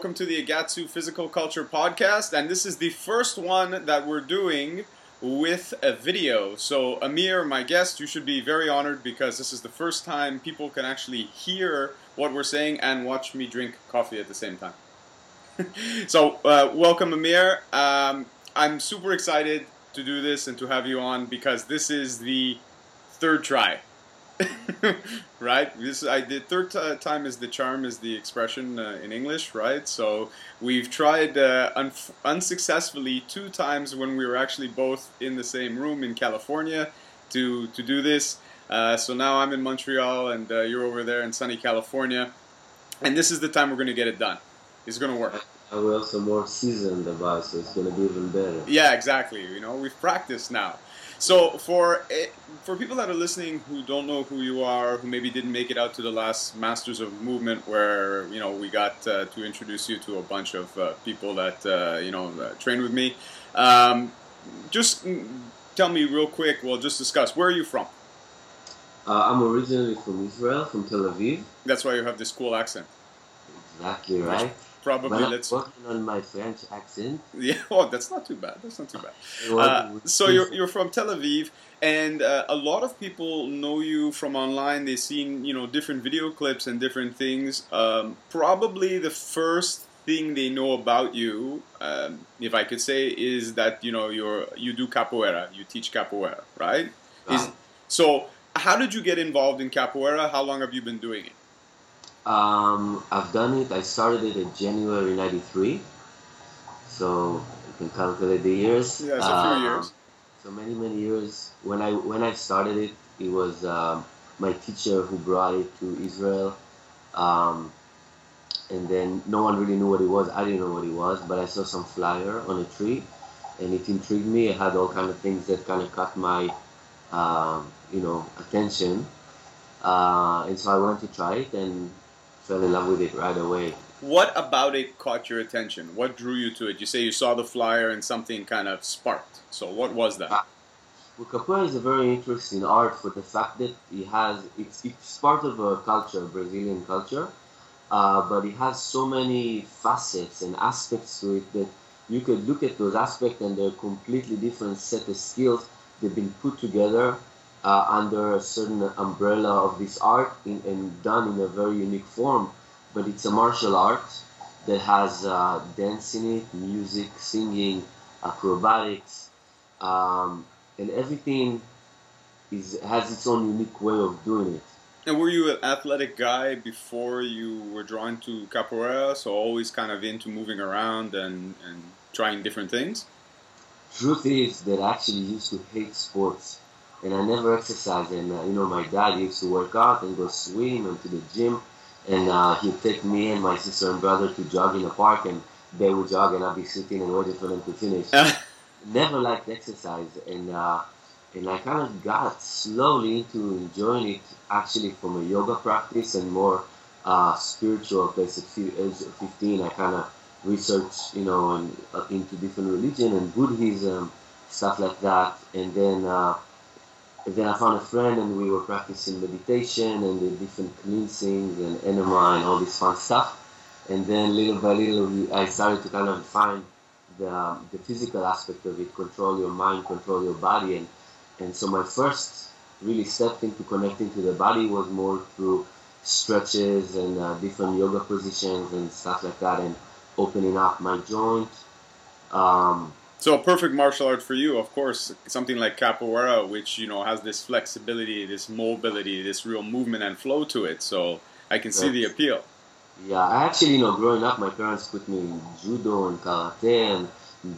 welcome to the Agatsu Physical Culture Podcast. And this is the first one that we're doing with a video. So, Amir, my guest, you should be very honored because this is the first time people can actually hear what we're saying and watch me drink coffee at the same time. so, uh, welcome, Amir. Um, I'm super excited to do this and to have you on because this is the third try. right? This I the third t- time is the charm is the expression uh, in English, right? So we've tried uh, un- unsuccessfully two times when we were actually both in the same room in California to to do this. Uh, so now I'm in Montreal and uh, you're over there in sunny California, and this is the time we're going to get it done. It's going to work. And we're also more seasoned about, so it's going to be even better. Yeah, exactly. You know, we've practiced now. So for eh, for people that are listening who don't know who you are, who maybe didn't make it out to the last Masters of Movement, where you know we got uh, to introduce you to a bunch of uh, people that uh, you know uh, train with me, um, just tell me real quick. We'll just discuss. Where are you from? Uh, I'm originally from Israel, from Tel Aviv. That's why you have this cool accent. Exactly right. Probably I'm let's. working on my French accent. Yeah, well, that's not too bad. That's not too bad. Uh, so you're, you're from Tel Aviv, and uh, a lot of people know you from online. They've seen you know different video clips and different things. Um, probably the first thing they know about you, um, if I could say, is that you know you're you do capoeira. You teach capoeira, right? Is, Right. so how did you get involved in capoeira? How long have you been doing it? Um, I've done it. I started it in January '93, so you can calculate the years. Yeah, it's a few Um, years. So many, many years. When I when I started it, it was um, my teacher who brought it to Israel, um, and then no one really knew what it was. I didn't know what it was, but I saw some flyer on a tree, and it intrigued me. It had all kind of things that kind of caught my, um, you know, attention, uh, and so I wanted to try it and fell in love with it right away. What about it caught your attention? What drew you to it? You say you saw the flyer and something kind of sparked. So what was that? Well, capoeira is a very interesting art for the fact that it has it's it's part of a culture, Brazilian culture, uh, but it has so many facets and aspects to it that you could look at those aspects and they're completely different set of skills. They've been put together uh, under a certain umbrella of this art in, and done in a very unique form. But it's a martial art that has uh, dance in it, music, singing, acrobatics um, and everything is has its own unique way of doing it. And were you an athletic guy before you were drawn to capoeira? So always kind of into moving around and, and trying different things? Truth is that I actually used to hate sports, and I never exercised. And uh, you know, my dad used to work out and go swim and to the gym, and uh, he'd take me and my sister and brother to jog in the park, and they would jog, and I'd be sitting and waiting for them to finish. never liked exercise and uh, and I kind of got slowly into enjoying it actually from a yoga practice and more uh, spiritual place at age of 15 I kind of researched you know and, uh, into different religion and Buddhism stuff like that and then uh, and then I found a friend and we were practicing meditation and the different cleansings and enema and all this fun stuff and then little by little I started to kind of find the, the physical aspect of it, control your mind, control your body, and and so my first really step into connecting to the body was more through stretches and uh, different yoga positions and stuff like that, and opening up my joint. Um, So a perfect martial art for you, of course, something like capoeira, which you know has this flexibility, this mobility, this real movement and flow to it. So I can see Right. the appeal. yeah, I actually, you know, growing up, my parents put me in judo and karate and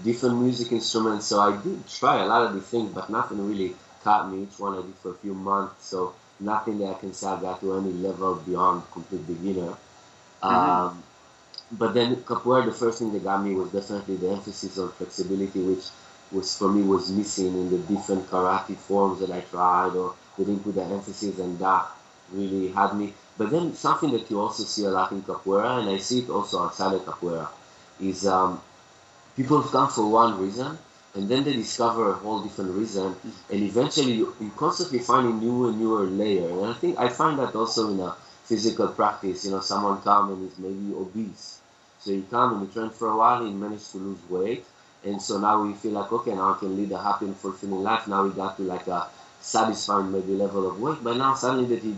different music instruments, so I did try a lot of these things, but nothing really caught me. Each one I did for a few months, so nothing that I can say I got to any level beyond complete beginner. Um, but then capoeira, the first thing that got me was definitely the emphasis on flexibility, which was for me was missing in the different karate forms that I tried, or they didn't put the emphasis, and that really had me. But then something that you also see a lot in capoeira, and I see it also outside of capoeira, is um, people come for one reason, and then they discover a whole different reason, and eventually you, constantly find a new and newer layer. And I think I find that also in a physical practice. You know, someone come and is maybe obese, So he come trained for a while. He managed to lose weight, and so now we feel like okay, now I can lead a happy and fulfilling life. Now we got to like a satisfying maybe level of weight, but now suddenly that he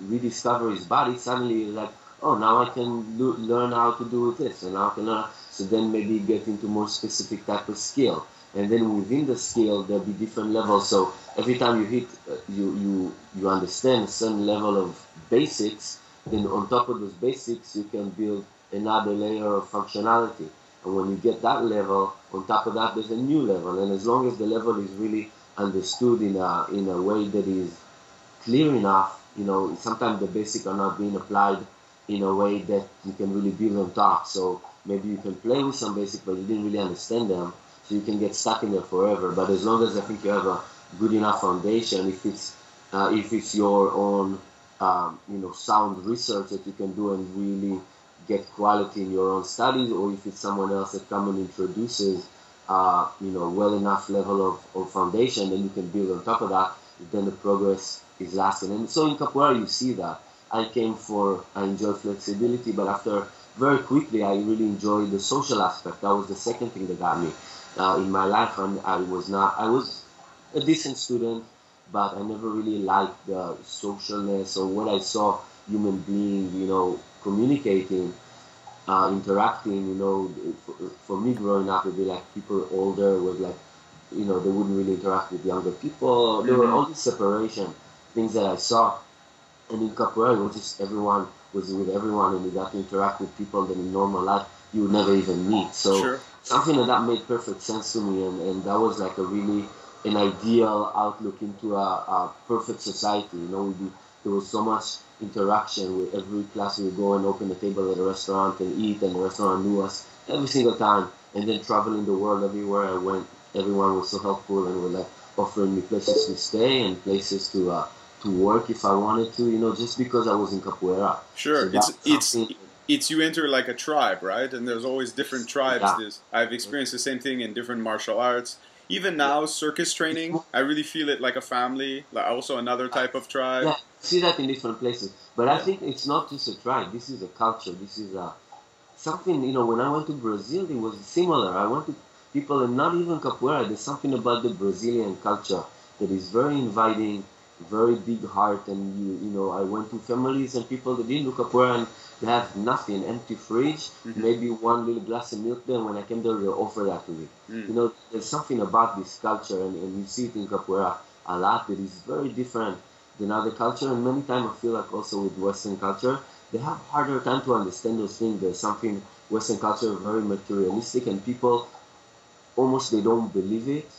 rediscover his body, suddenly like oh now I can learn how to do this, and now I can learn. So then maybe get into more specific type of skill, and then within the skill there'll be different levels. So every time you hit, uh, you you you understand a certain level of basics. Then on top of those basics, you can build another layer of functionality. And when you get that level, on top of that, there's a new level. And as long as the level is really understood in a in a way that is clear enough, you know, sometimes the basics are not being applied in a way that you can really build on top. So maybe you can play with some basics, but you didn't really understand them, so you can get stuck in there forever. But as long as I think you have a good enough foundation, if it's uh, if it's your own um, you know sound research that you can do and really get quality in your own studies, or if it's someone else that come and introduces uh, you know well enough level of, of foundation, then you can build on top of that. Then the progress is lasting. And so in capoeira you see that. I came for I enjoy flexibility, but after very quickly I really enjoyed the social aspect. That was the second thing that got me uh, in my life. And I was not I was a decent student, but I never really liked the socialness or what I saw human being, you know, communicating, uh, interacting. You know, for, for me growing up, it'd be like people older was like, you know, they wouldn't really interact with younger people. There were all these separation things that I saw. And in capoeira, it was just everyone was with everyone, and you got to interact with people that in normal life you would never even meet. So Sure. something that that made perfect sense to me, and, and that was like a really an ideal outlook into a, a perfect society. You know, we'd be, there was so much interaction with every class we go and open a table at a restaurant and eat, and the restaurant knew us every single time. And then traveling the world everywhere I went, everyone was so helpful and were like offering me places to stay and places to uh, to work if I wanted to. You know, just because I was in capoeira. Sure, So it's it's it's you enter like a tribe, right? And there's always different tribes. Yeah. There's, I've experienced the same thing in different martial arts. Even now, circus training, I really feel it like a family. Like also another type of tribe. Yeah, see that in different places. But I think it's not just a tribe. This is a culture. This is a something. You know, when I went to Brazil, it was similar. I went to people, and not even capoeira. There's something about the Brazilian culture that is very inviting, very big heart. And you, you know, I went to families and people that didn't do capoeira and they have nothing, empty fridge, Mhm. maybe one little glass of milk. Then when I came there, they offer that to me. Mm. You know, there's something about this culture, and, and you see it in capoeira a lot. That is very different than other culture, and many times I feel like also with Western culture, they have harder time to understand those things. There's something Western culture very materialistic, and people almost they don't believe it.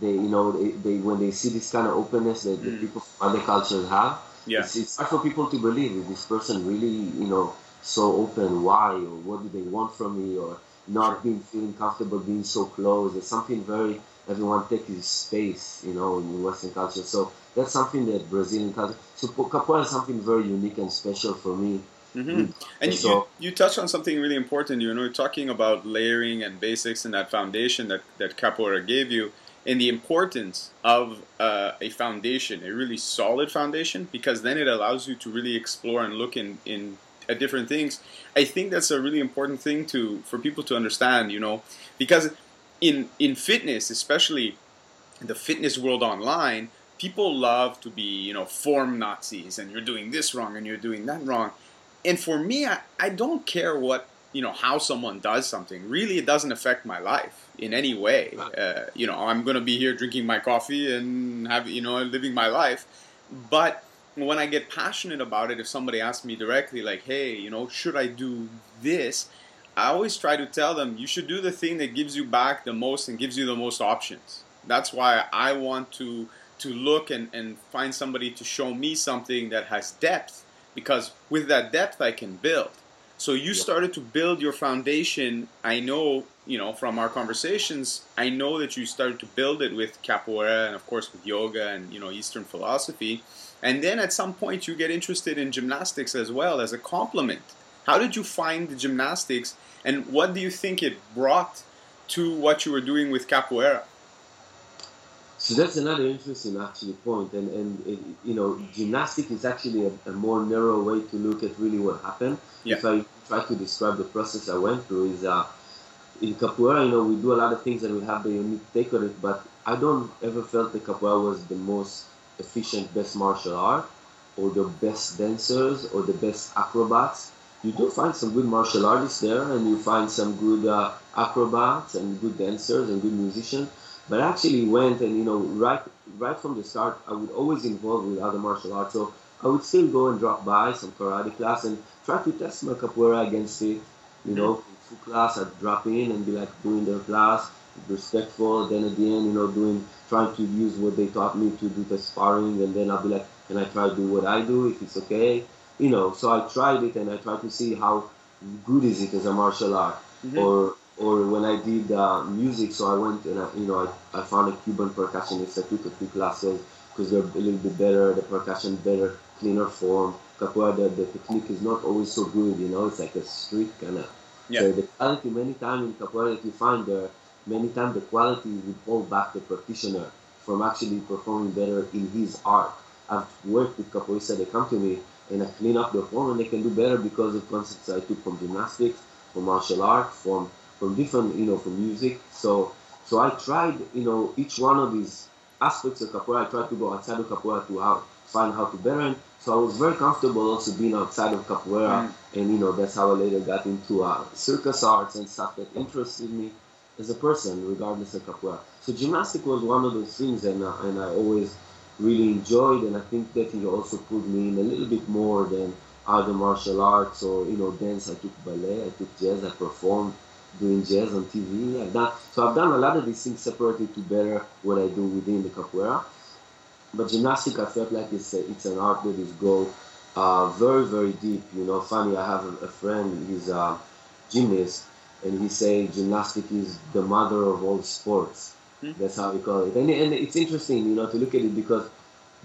They, you know, they, they when they see this kind of openness that the Mm. people from other cultures have, Yeah. it's, it's hard for people to believe is this person really, you know, so open. Why or what do they want from me or not being feeling comfortable being so close. There's something very everyone takes his space, you know, in Western culture. So that's something that Brazilian culture. So capoeira is something very unique and special for me. hmm And you, So- you, you touched on something really important. You know, talking about layering and basics and that foundation that, that Capoeira gave you, and the importance of uh, a foundation, a really solid foundation, because then it allows you to really explore and look in, in at different things. I think that's a really important thing to for people to understand. You know, because in in fitness, especially the fitness world online, people love to be you know form Nazis, and you're doing this wrong and you're doing that wrong. And for me I, I don't care what you know how someone does something. Really it doesn't affect my life in any way. Uh, you know i'm going to be here drinking my coffee and have you know living my life. But when i get passionate about it if somebody asks me directly like hey you know should i do this? I always try to tell them you should do the thing that gives you back the most and gives you the most options. That's why i want to to look and, and find somebody to show me something that has depth because with that depth I can build. So you started to build your foundation. I know, you know, from our conversations, I know that you started to build it with capoeira and of course with yoga and you know Eastern philosophy. And then at some point you get interested in gymnastics as well as a complement. How did you find the gymnastics and what do you think it brought to what you were doing with capoeira? So that's another interesting actually point, and and it, you know, gymnastic is actually a, a more narrow way to look at really what happened. Yeah. If I try to describe the process I went through is uh, in capoeira, you know, we do a lot of things and we have the unique take on it, but I don't ever felt that capoeira was the most efficient, best martial art or the best dancers or the best acrobats. You do find some good martial artists there and you find some good uh, acrobats and good dancers and good musicians. But I actually went and, you know, right, right from the start, I would always involve with other martial arts. So I would still go and drop by some karate class and try to test my capoeira against it. You know, full class, I'd drop in and be like doing their class, respectful. Then at the end, you know, doing trying to use what they taught me to do the sparring, and then I'll be like, can I try to do what I do if it's okay? You know, so I tried it and I tried to see how good is it as a martial art, mm-hmm. or or when I did uh, music, so I went and I, you know I, I found a Cuban percussionist. I took a few classes because they're a little bit better, the percussion better, cleaner form. Capoeira, the, the technique is not always so good, you know, it's like a street kind of. Yeah. So the quality, many times in capoeira that you find there, many times the quality would hold back the practitioner from actually performing better in his art. I've worked with capoeirists that come to me and I clean up their form and they can do better because of concepts I took from gymnastics, from martial art, from from different, you know, from music. So so I tried, you know, each one of these aspects of capoeira, I tried to go outside of capoeira to how, find how to better it. So I was very comfortable also being outside of capoeira, mm. and you know that's how I later got into uh, circus arts and stuff that interested me as a person, regardless of capoeira. So gymnastics was one of those things, and uh, and I always really enjoyed, and I think that it also put me in a little bit more than other martial arts or you know dance. I took ballet, I took jazz, I performed doing jazz on TV. I've done so I've done a lot of these things separately to better what I do within the capoeira. But gymnastics, I felt like it's a, it's an art that is go uh, very very deep. You know, funny. I have a, a friend. He's a gymnast, and he say gymnastics is the mother of all sports. Mm-hmm. That's how we call it. And, and it's interesting, you know, to look at it because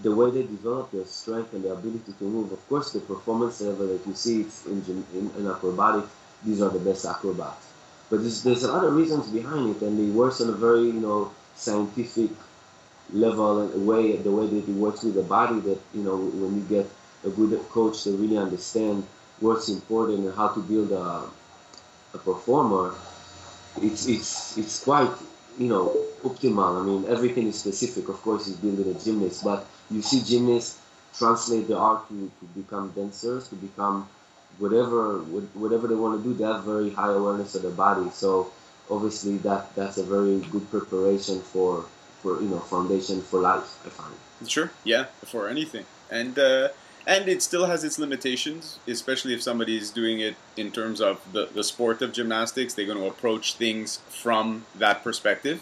the way they develop their strength and their ability to move. Of course, the performance level that you see it's in, in, in acrobatics. These are the best acrobats. But there's, there's a lot of reasons behind it, and it works on a very, you know, scientific level and way, the way that it works with the body. That you know, when you get a good coach to really understand what's important and how to build a, a performer, it's it's it's quite you know optimal. I mean, everything is specific. Of course, it's building a gymnast, but you see gymnasts translate the art to, to become dancers, to become whatever whatever they want to do, they have very high awareness of their body. So obviously that that's a very good preparation for for you know foundation for life. I find. Sure. Yeah. For anything, and uh, and it still has its limitations, especially if somebody is doing it in terms of the the sport of gymnastics. They're going to approach things from that perspective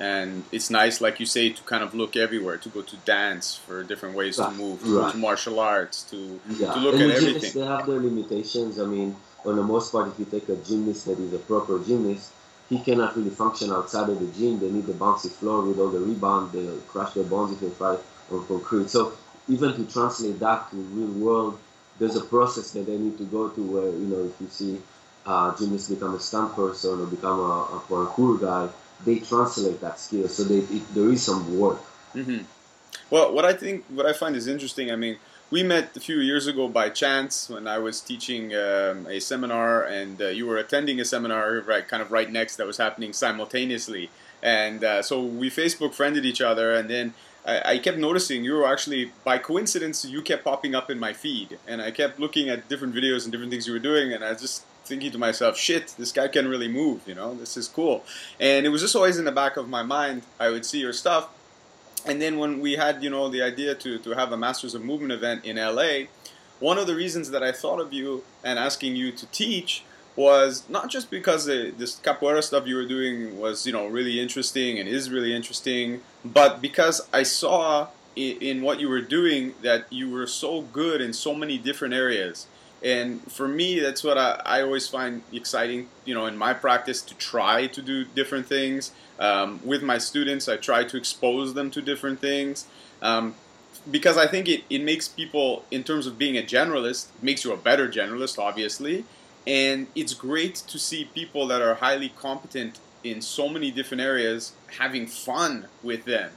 and it's nice, like you say, to kind of look everywhere, to go to dance for different ways right. to move, to, right. to martial arts, to, yeah. to look and at everything. They have their limitations. I mean, for the most part, if you take a gymnast that is a proper gymnast, he cannot really function outside of the gym. They need the bouncy floor with all the rebound. They crush their bones if they fight on concrete. So even to translate that to real world, there's a process that they need to go to where, you know, if you see uh, gymnasts become a stunt person or become a, a parkour guy, they translate that skill. So they, it, there is some work. Mm-hmm. Well, what I think, what I find is interesting. I mean, we met a few years ago by chance when I was teaching um, a seminar, and uh, you were attending a seminar right, kind of right next that was happening simultaneously. And uh, so we Facebook friended each other, and then I, I, kept noticing you were actually, by coincidence, you kept popping up in my feed, and I kept looking at different videos and different things you were doing, and I just thinking to myself, shit, this guy can really move, you know, this is cool. And it was just always in the back of my mind. I would see your stuff. And then when we had, you know, the idea to, to have a Masters of Movement event in LA, one of the reasons that I thought of you and asking you to teach was not just because the, this capoeira stuff you were doing was, you know, really interesting and is really interesting, but because I saw in, in what you were doing that you were so good in so many different areas and for me, that's what I, I always find exciting, you know, in my practice to try to do different things. Um, with my students, I try to expose them to different things. Um, because I think it, it makes people, in terms of being a generalist, makes you a better generalist, obviously. And it's great to see people that are highly competent in so many different areas having fun with them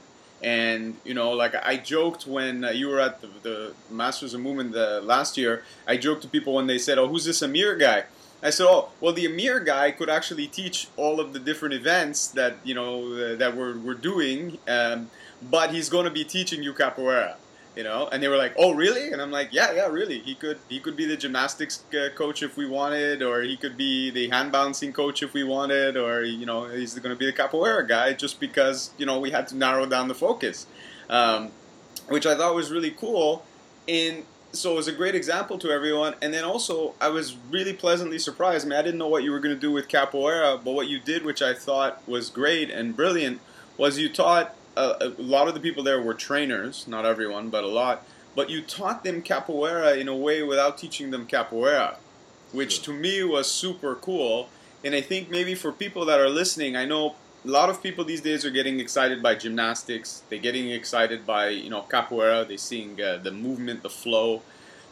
and you know, like I joked when uh, you were at the, the Masters of Movement the, last year, I joked to people when they said, "Oh, who's this Amir guy?" I said, oh, well, the Amir guy could actually teach all of the different events that you know uh, that we're we're doing, um, but he's going to be teaching you capoeira you know? And they were like oh really? And i'm like yeah yeah really. He could he could be the gymnastics uh, coach if we wanted or he could be the hand balancing coach if we wanted or you know he's going to be the capoeira guy just because you know we had to narrow down the focus. Um, which i thought was really cool. And so it was a great example to everyone. And then also i was really pleasantly surprised. I, mean, I didn't know what you were going to do with capoeira but what you did which i thought was great and brilliant was you taught a, a lot of the people there were trainers, not everyone, but a lot. But you taught them capoeira in a way without teaching them capoeira, which to me was super cool. And I think maybe for people that are listening, I know a lot of people these days are getting excited by gymnastics. They're getting excited by you know capoeira. They're seeing uh, the movement, the flow.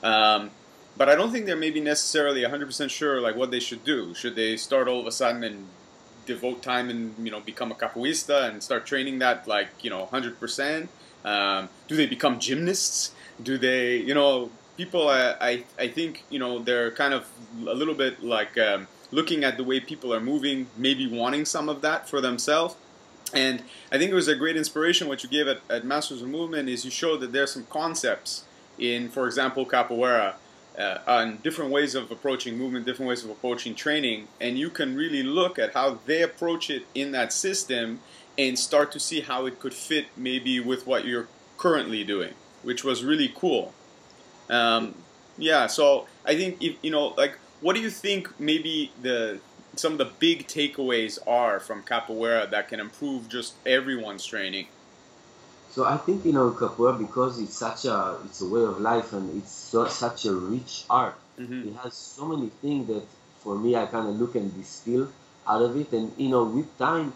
Um, but I don't think they're maybe necessarily 100% sure like what they should do. Should they start all of a sudden and devote time and you know become a capoeirista and start training that like you know 100%? Um, do they become gymnasts? Do they you know people? I, I I think you know they're kind of a little bit like um, looking at the way people are moving, maybe wanting some of that for themselves. And I think it was a great inspiration what you gave at, at Masters of Movement is you showed that there's some concepts in, for example, capoeira uh, on different ways of approaching movement, different ways of approaching training, and you can really look at how they approach it in that system and start to see how it could fit maybe with what you're currently doing, which was really cool. Um, yeah, so I think if, you know, like, what do you think maybe the some of the big takeaways are from capoeira that can improve just everyone's training? So I think you know capoeira because it's such a it's a way of life and it's so, such a rich art. Mm-hmm. It has so many things that for me I kind of look and distill out of it, and you know with time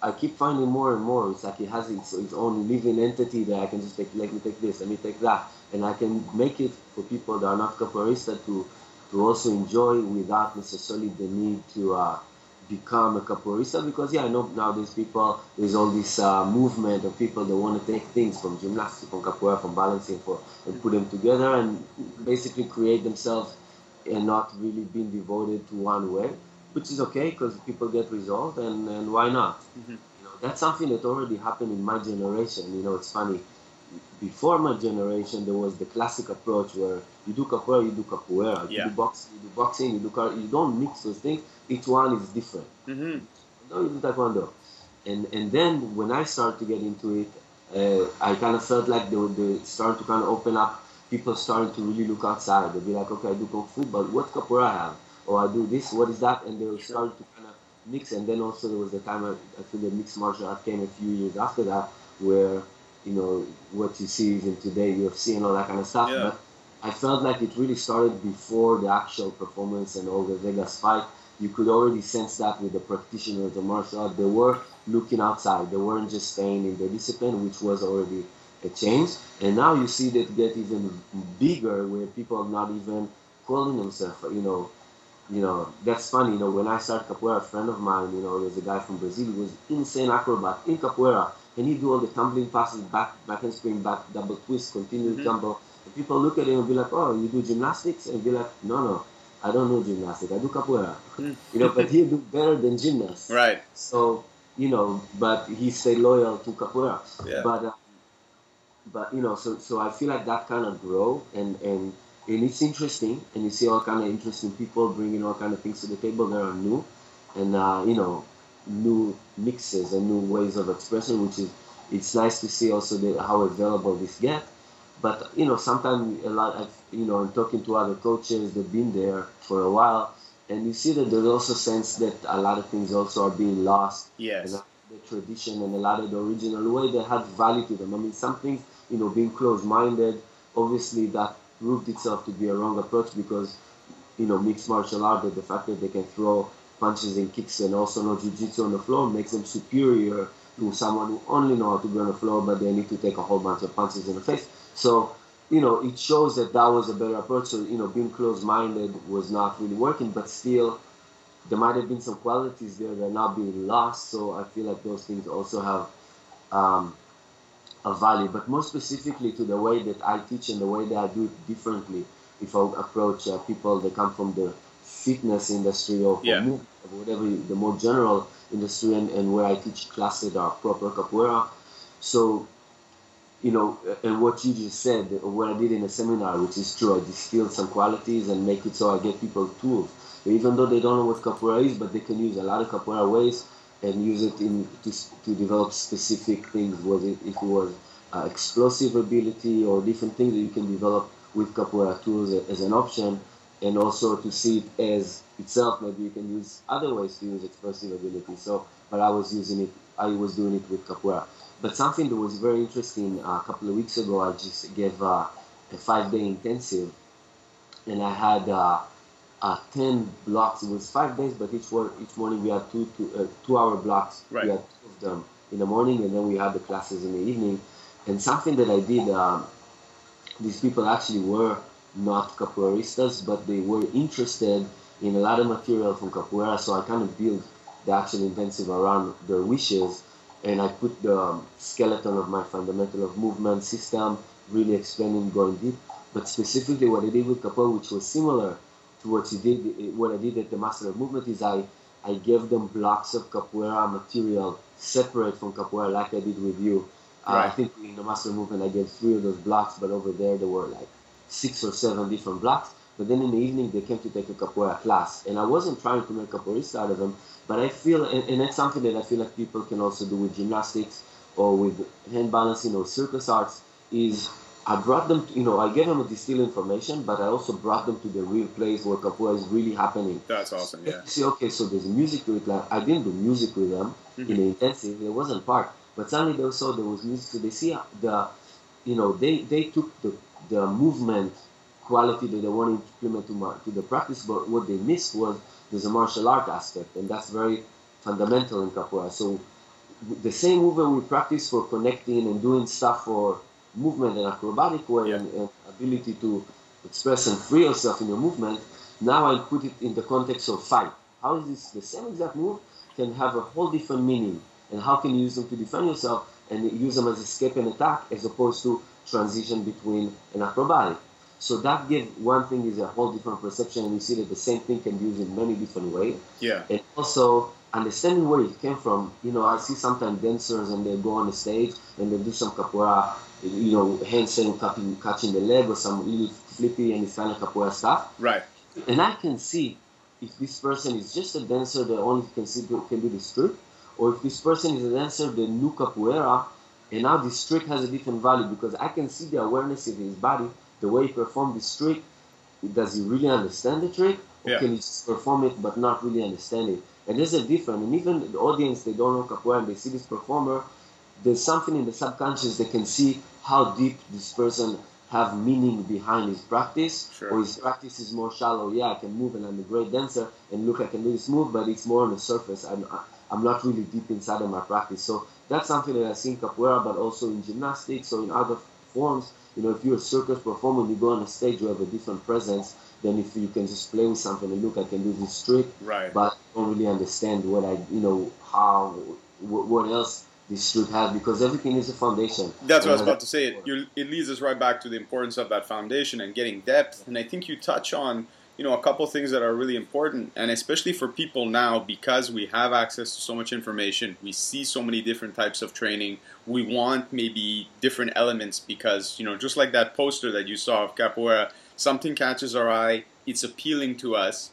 I keep finding more and more. It's like it has its, its own living entity that I can just take. Let me take this. Let me take that, and I can make it for people that are not capoeirista to to also enjoy without necessarily the need to. Uh, become a capoeirista? Because yeah I know nowadays people there's all this uh, movement of people that want to take things from gymnastics from capoeira from balancing for and put them together and basically create themselves and not really being devoted to one way which is okay because people get results and, and why not? Mm-hmm. you know that's something that already happened in my generation. You know it's funny before my generation, there was the classic approach where you do capoeira, you do capoeira, yeah. you do boxing, you do boxing, you do car- you don't mix those things. Each one is different. Mm-hmm. No, you do taekwondo, and and then when I started to get into it, uh, I kind of felt like they they started to kind of open up. People started to really look outside. They'd be like, okay, I do kung fu, but what capoeira have? Or I do this. What is that? And they would start to kind of mix. And then also there was the time I, I feel the mixed martial art came a few years after that, where you know what you see even today, UFC and all that kind of stuff. Yeah. But I felt like it really started before the actual performance and all the Vegas fight. You could already sense that with the practitioners of martial art. They were looking outside. They weren't just staying in their discipline, which was already a change. And now you see that get even bigger, where people are not even calling themselves, you know, you know, that's funny. You know, when I started capoeira, a friend of mine, you know, there's a guy from Brazil who was insane acrobat in capoeira and he do all the tumbling passes, back, back and spring, back, double twist, continue mm-hmm. tumble. And people look at him and be like, oh, you do gymnastics? And be like, no, no, I don't know gymnastics. I do capoeira. Mm. you know, but he do better than gymnasts. Right. So, you know, but he stay loyal to capoeira. Yeah. But, uh, but you know, so so I feel like that kind of grow and and and it's interesting, and you see all kind of interesting people bringing all kind of things to the table that are new, and uh, you know, new mixes and new ways of expression, which is it's nice to see also the, how available this get. But you know, sometimes a lot of you know, I'm talking to other coaches that've been there for a while, and you see that there's also sense that a lot of things also are being lost. Yes. the tradition and a lot of the original way that had value to them. I mean, some things, you know, being closed-minded, obviously that proved itself to be a wrong approach because, you know, mixed martial art, the fact that they can throw punches and kicks and also know jiu-jitsu on the floor makes them superior to someone who only know how to be on the floor but they need to take a whole bunch of punches in the face. So, you know, it shows that that was a better approach. So, you know, being closed-minded was not really working, but still there might have been some qualities there that are not being lost. So I feel like those things also have um, a value. But more specifically to the way that I teach and the way that I do it differently, if I approach uh, people that come from the fitness industry or Yeah. move, whatever the more general industry, and, and where I teach classes are proper capoeira. So, you know, and what you just said, what I did in a seminar, which is true, I distilled some qualities and make it so I get people tools. Even though they don't know what capoeira is, but they can use a lot of capoeira ways and use it in to, to develop specific things, whether it, if it was uh, explosive ability or different things that you can develop with capoeira tools as an option, and also to see it as itself. Maybe you can use other ways to use expressive ability. So, but I was using it. I was doing it with capoeira. But something that was very interesting uh, a couple of weeks ago, I just gave uh, a five-day intensive, and I had uh, uh, ten blocks. It was five days, but each one, each morning we had two two, uh, two-hour blocks. Right. We had two of them in the morning, and then we had the classes in the evening. And something that I did, um, these people actually were not capoeiristas, but they were interested in a lot of material from capoeira. So I kind of built the actual intensive around their wishes, and I put the um, skeleton of my fundamental of movement system, really explaining, going deep. But specifically, what I did with capoeira, which was similar to what you did, what I did at the Master of Movement, is I I gave them blocks of capoeira material separate from capoeira, like I did with you. Uh, I think in the Master Movement I gave three of those blocks, but over there there were like six or seven different blocks. But then in the evening they came to take a capoeira class, and I wasn't trying to make capoeirista out of them, but I feel, and, and that's something that I feel like people can also do with gymnastics or with hand balancing or circus arts, is I brought them, to, you know, I gave them a distilled information, but I also brought them to the real place where capoeira is really happening. That's awesome. Yeah. See, okay, so there's music to it. Like I didn't do music with them Mhm. in the intensive. It wasn't part, but suddenly they saw there was music. So they see the, you know, they they took the the movement quality that they wanted to implement to, mar- to the practice, but what they missed was there's a martial art aspect, and that's very fundamental in capoeira. So the same movement we practice for connecting and doing stuff for movement and acrobatic way Yeah. and, and ability to express and free yourself in your movement. Now I put it in the context of fight. How is this the same exact move can have a whole different meaning, and how can you use them to defend yourself and use them as escape and attack as opposed to transition between an acrobatic. So that gives one thing is a whole different perception, and you see that the same thing can be used in many different ways Yeah. and also understanding where it came from. You know, I see sometimes dancers and they go on the stage and they do some capoeira, you know, handstand catching, catching the leg or some little flippy and this kind of capoeira stuff. Right. And I can see if this person is just a dancer that only can see can do this trick, or if this person is a dancer that knew capoeira, and now this trick has a different value because I can see the awareness in his body, the way he performed this trick. Does he really understand the trick, or Yeah. can he just perform it but not really understand it? And there's a difference. And even the audience, they don't know capoeira, and they see this performer. There's something in the subconscious they can see how deep this person have meaning behind his practice, Sure. or his practice is more shallow. Yeah, I can move and I'm a great dancer, and look, I can do this move, but it's more on the surface. I'm, I'm not really deep inside of my practice. So that's something that I see in capoeira, but also in gymnastics or in other forms. You know, if you're a circus performer, you go on a stage, you have a different presence than if you can just play with something and look, I can do this trick, Right. but I don't really understand what I, you know, how, what, what else this trick has because everything is a foundation. That's what I was about to say. It, it leads us right back to the importance of that foundation and getting depth. And I think you touch on, you know, a couple things that are really important, and especially for people now because we have access to so much information. We see so many different types of training. We want maybe different elements because, you know, just like that poster that you saw of capoeira, something catches our eye. It's appealing to us.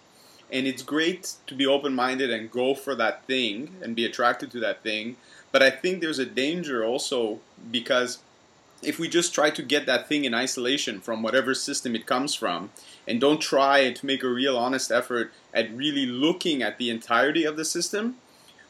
And it's great to be open minded and go for that thing and be attracted to that thing. But I think there's a danger also because if we just try to get that thing in isolation from whatever system it comes from and don't try to make a real honest effort at really looking at the entirety of the system,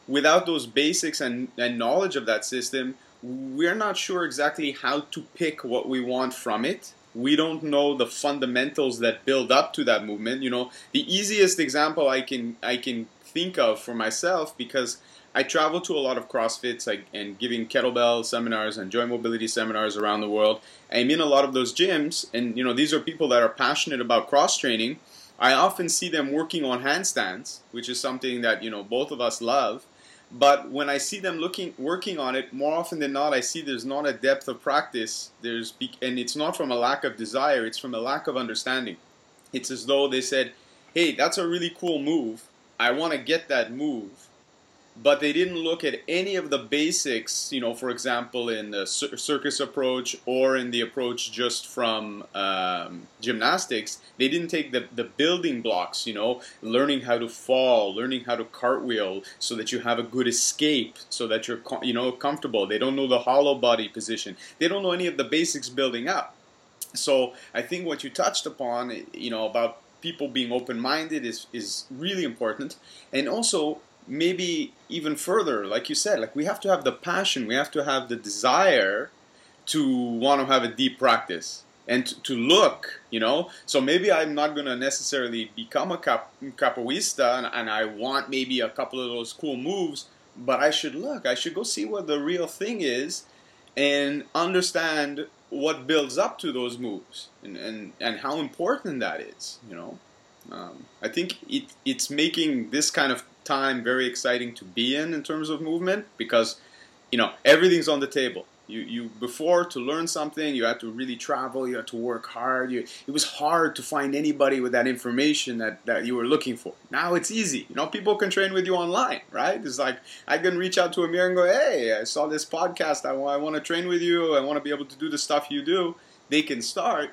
without those basics and, and knowledge of that system, we're not sure exactly how to pick what we want from it. We don't know the fundamentals that build up to that movement. You know, the easiest example I can I can think of for myself because I travel to a lot of CrossFits like, and giving kettlebell seminars and joint mobility seminars around the world. I'm in a lot of those gyms, and you know these are people that are passionate about cross training. I often see them working on handstands, which is something that you know both of us love. But when I see them looking working on it, more often than not, I see there's not a depth of practice. There's and it's not from a lack of desire; it's from a lack of understanding. It's as though they said, hey, that's a really cool move. I want to get that move but they didn't look at any of the basics, you know, for example, in the circus approach or in the approach just from um, gymnastics. They didn't take the, the building blocks, you know, learning how to fall, learning how to cartwheel so that you have a good escape, so that you're, you know, comfortable. They don't know the hollow body position. They don't know any of the basics building up. So I think what you touched upon, you know, about people being open-minded is, is really important. And also maybe even further, like you said, like we have to have the passion, we have to have the desire to want to have a deep practice and to, look, you know. So maybe I'm not going to necessarily become a cap, and, and I want maybe a couple of those cool moves, but I should look, I should go see what the real thing is and understand what builds up to those moves and, and, and how important that is, you know. Um, I think it, it's making this kind of time very exciting to be in in terms of movement because you know everything's on the table. You you before to learn something you had to really travel. You had to work hard. You, it was hard to find anybody with that information that, that you were looking for. Now it's easy. You know people can train with you online, right? It's like I can reach out to Amir and go, hey, I saw this podcast. I, I want to train with you. I want to be able to do the stuff you do. They can start,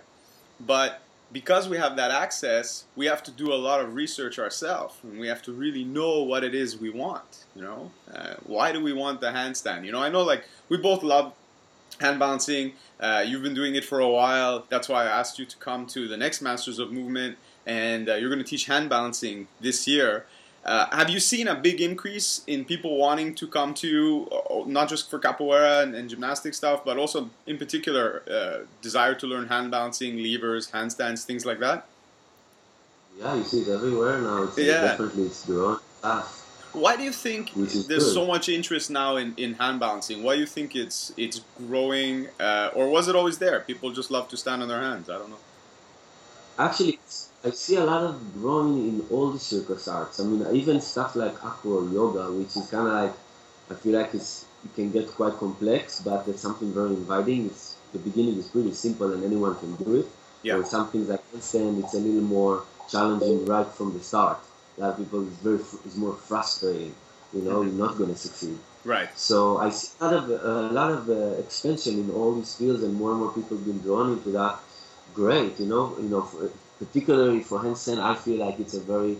but because we have that access, we have to do a lot of research ourselves, and we have to really know what it is we want. You know, uh, why do we want the handstand? You know, I know like we both love hand balancing. Uh, you've been doing it for a while. That's why I asked you to come to the next Masters of Movement, and uh, you're going to teach hand balancing this year. Uh, have you seen a big increase in people wanting to come to you, uh, not just for capoeira and, and gymnastic stuff, but also in particular uh, desire to learn hand balancing, levers, handstands, things like that? Yeah, you see it everywhere now. It's, yeah. definitely it's growing fast. Why do you think there's good. so much interest now in, in hand balancing? Why do you think it's it's growing, uh, or was it always there? People just love to stand on their hands. I don't know. Actually, I see a lot of growing in all the circus arts. I mean, even stuff like acro yoga, which is kind of like, I feel like it's it can get quite complex, but it's something very inviting. It's the beginning is pretty simple and anyone can do it. Yeah. Or some things like handstand, it's a little more challenging right from the start. A lot of people is very is more frustrating. You know, mm-hmm. you're not going to succeed. Right. So I see a lot of a lot of uh, expansion in all these fields, and more and more people been drawn into that. Great, you know, you know, particularly for handstand, I feel like it's a very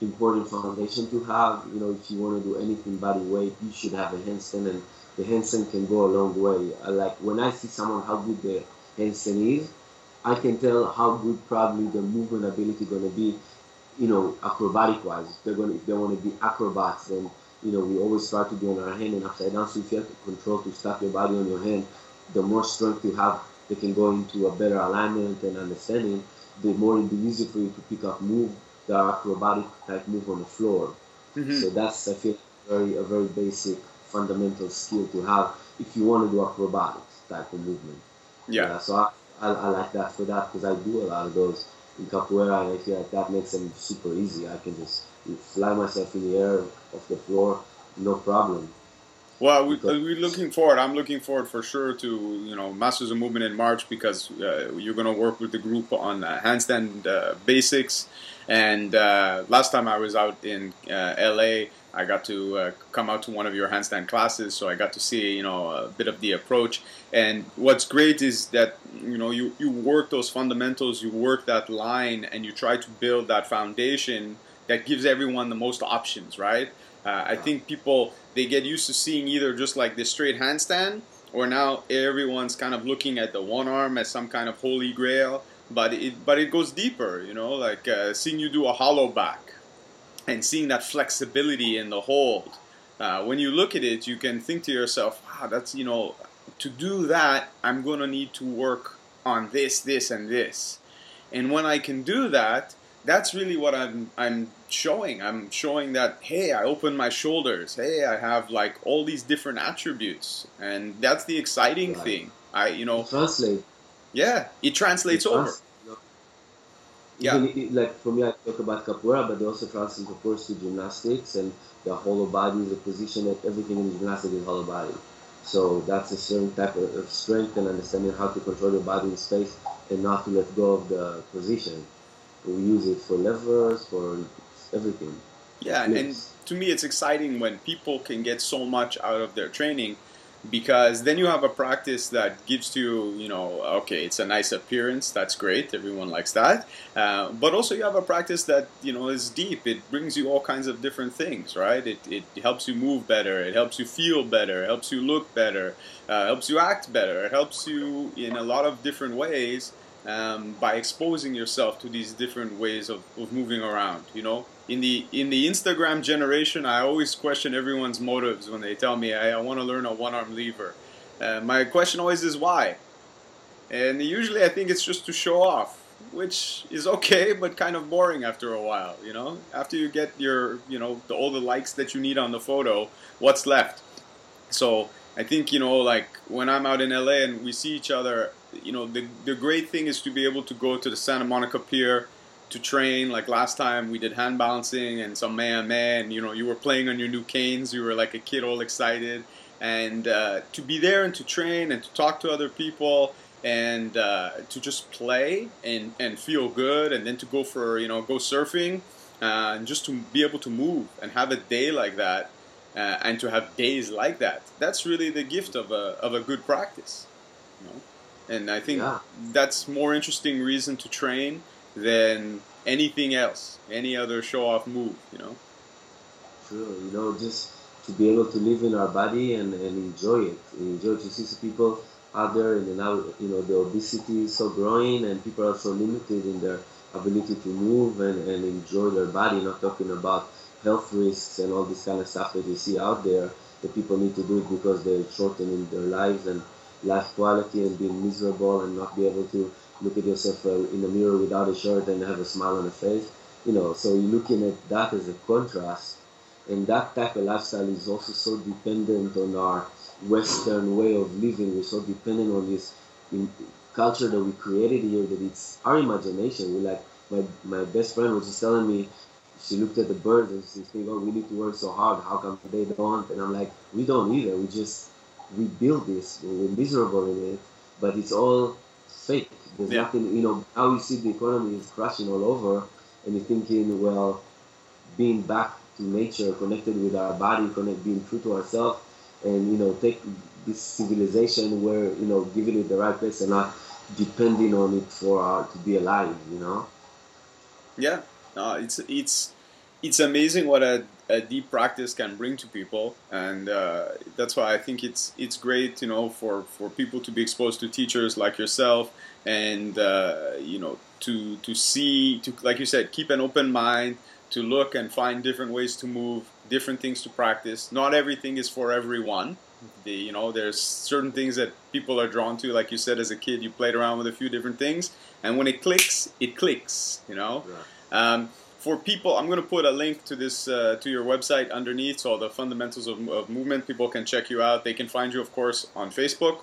important foundation to have. You know, if you want to do anything body weight, you should have a handstand, and the handstand can go a long way. Like when I see someone how good the handstand is, I can tell how good probably the movement ability going to be. You know, acrobatic wise, if they're going to, if they want to be acrobats, then you know we always try to do on our hand and upside down. So if you have to control to stop your body on your hand, the more strength you have, they can go into a better alignment and understanding the more it'll be easy for you to pick up move the acrobatic type move on the floor. Mm-hmm. So that's I feel very a very basic fundamental skill to have if you want to do acrobatics type of movement. Yeah. yeah so I, I, I, like that for that because I do a lot of those in capoeira and I feel like that makes them super easy. I can just fly myself in the air off the floor, no problem. Well, we, are uh, looking forward. I'm looking forward for sure to you know Masters of Movement in March because uh, you're going to work with the group on uh, handstand uh, basics. And uh, last time I was out in uh, LA, I got to come out to one of your handstand classes, so I got to see you know a bit of the approach. And what's great is that you know you you work those fundamentals, you work that line, and you try to build that foundation that gives everyone the most options, right? Uh, I think people they get used to seeing either just like the straight handstand, or now everyone's kind of looking at the one arm as some kind of holy grail. But it but it goes deeper, you know, like uh, seeing you do a hollow back, and seeing that flexibility in the hold. Uh, when you look at it, you can think to yourself, "Wow, that's you know, to do that, I'm gonna need to work on this, this, and this." And when I can do that, that's really what I'm I'm showing. I'm showing that hey, I open my shoulders. Hey, I have like all these different attributes, and that's the exciting right. thing. I you know translate. Yeah, it translates it over. yeah, it, like for me, I talk about capoeira, but they also translate, of course, to gymnastics and the hollow body, the position that everything in gymnastics is hollow body. So that's a certain type of strength and understanding how to control your body in space and not to let go of the position. We use it for levers, for everything. Yeah, and to me, it's exciting when people can get so much out of their training because then you have a practice that gives you, you know, okay, it's a nice appearance, that's great, everyone likes that. Uh, but also, you have a practice that, you know, is deep. It brings you all kinds of different things, right? It, it helps you move better, it helps you feel better, it helps you look better, uh, helps you act better, it helps you in a lot of different ways um, by exposing yourself to these different ways of, of moving around. You know, in the in the Instagram generation, I always question everyone's motives when they tell me I, I want to learn a one arm lever. Uh, my question always is why, and usually I think it's just to show off, which is okay, but kind of boring after a while. You know, after you get your you know the, all the likes that you need on the photo, what's left? So I think you know like when I'm out in LA and we see each other you know, the, the great thing is to be able to go to the Santa Monica Pier to train. Like last time, we did hand balancing and some man man. You know, you were playing on your new canes. You were like a kid, all excited, and uh, to be there and to train and to talk to other people and uh, to just play and and feel good, and then to go for you know go surfing uh, and just to be able to move and have a day like that. Uh, and to have days like that, that's really the gift of a, of a good practice. And I think yeah. that's more interesting reason to train than anything else, any other show-off move. You know. True. You know, just to be able to live in our body and, and enjoy it, enjoy to see people out there, and now you know the obesity is so growing, and people are so limited in their ability to move and, and enjoy their body. Not talking about health risks and all this kind of stuff that you see out there that people need to do it because they're shortening their lives and life quality and being miserable and not be able to look at yourself uh, in the mirror without a shirt and have a smile on the face. You know, so you're looking at that as a contrast. And that type of lifestyle is also so dependent on our Western way of living. We're so dependent on this culture that we created here that it's our imagination. We like my my best friend was just telling me she looked at the birds and she's thinking, oh, we need to work so hard. How come they don't? And I'm like, we don't either. We just we build this, we're miserable in it, but it's all fake. There's yeah. nothing, you know, how you see the economy is crashing all over, and you're thinking, well, being back to nature, connected with our body, connect, being true to ourselves, and, you know, take this civilization where, you know, giving it the right place and not depending on it for our, to be alive, you know? Yeah, uh, it's, it's, it's amazing what a a deep practice can bring to people, and uh, that's why I think it's it's great, you know, for, for people to be exposed to teachers like yourself, and uh, you know, to to see, to like you said, keep an open mind, to look and find different ways to move, different things to practice. Not everything is for everyone. The, you know, there's certain things that people are drawn to. Like you said, as a kid, you played around with a few different things, and when it clicks, it clicks. You know. Yeah. Um, for people, I'm going to put a link to this uh, to your website underneath, so the fundamentals of, of, movement. People can check you out. They can find you, of course, on Facebook.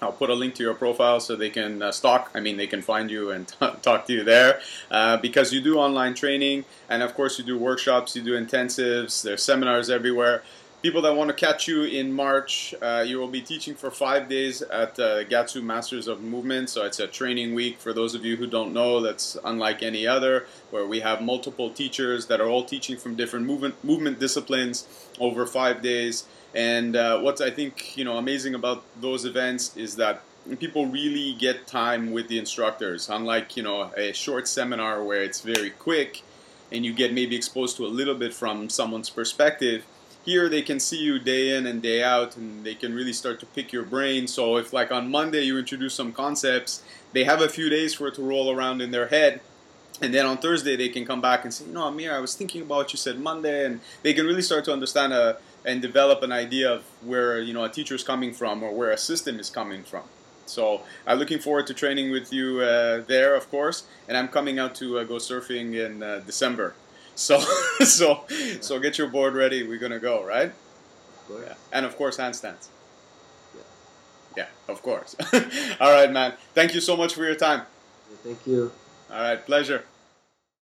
I'll put a link to your profile so they can uh, stalk. I mean, they can find you and t- talk to you there uh, because you do online training, and of course, you do workshops, you do intensives. There's seminars everywhere people that want to catch you in March, uh, you will be teaching for five days at uh, Gatsu Masters of Movement. So it's a training week. For those of you who don't know, that's unlike any other, where we have multiple teachers that are all teaching from different movement movement disciplines over five days. And uh, what's I think you know amazing about those events is that people really get time with the instructors. Unlike you know a short seminar where it's very quick and you get maybe exposed to a little bit from someone's perspective here they can see you day in and day out and they can really start to pick your brain so if like on monday you introduce some concepts they have a few days for it to roll around in their head and then on thursday they can come back and say know amir i was thinking about what you said monday and they can really start to understand a, uh, and develop an idea of where you know a teacher is coming from or where a system is coming from so I'm looking forward to training with you uh, there, of course, and I'm coming out to uh, go surfing in uh, December. So, so, so get your board ready. We're gonna go, right? Yeah. And of course, handstands. Yeah. Yeah, of course. All right, man. Thank you so much for your time. Thank you. All right, pleasure.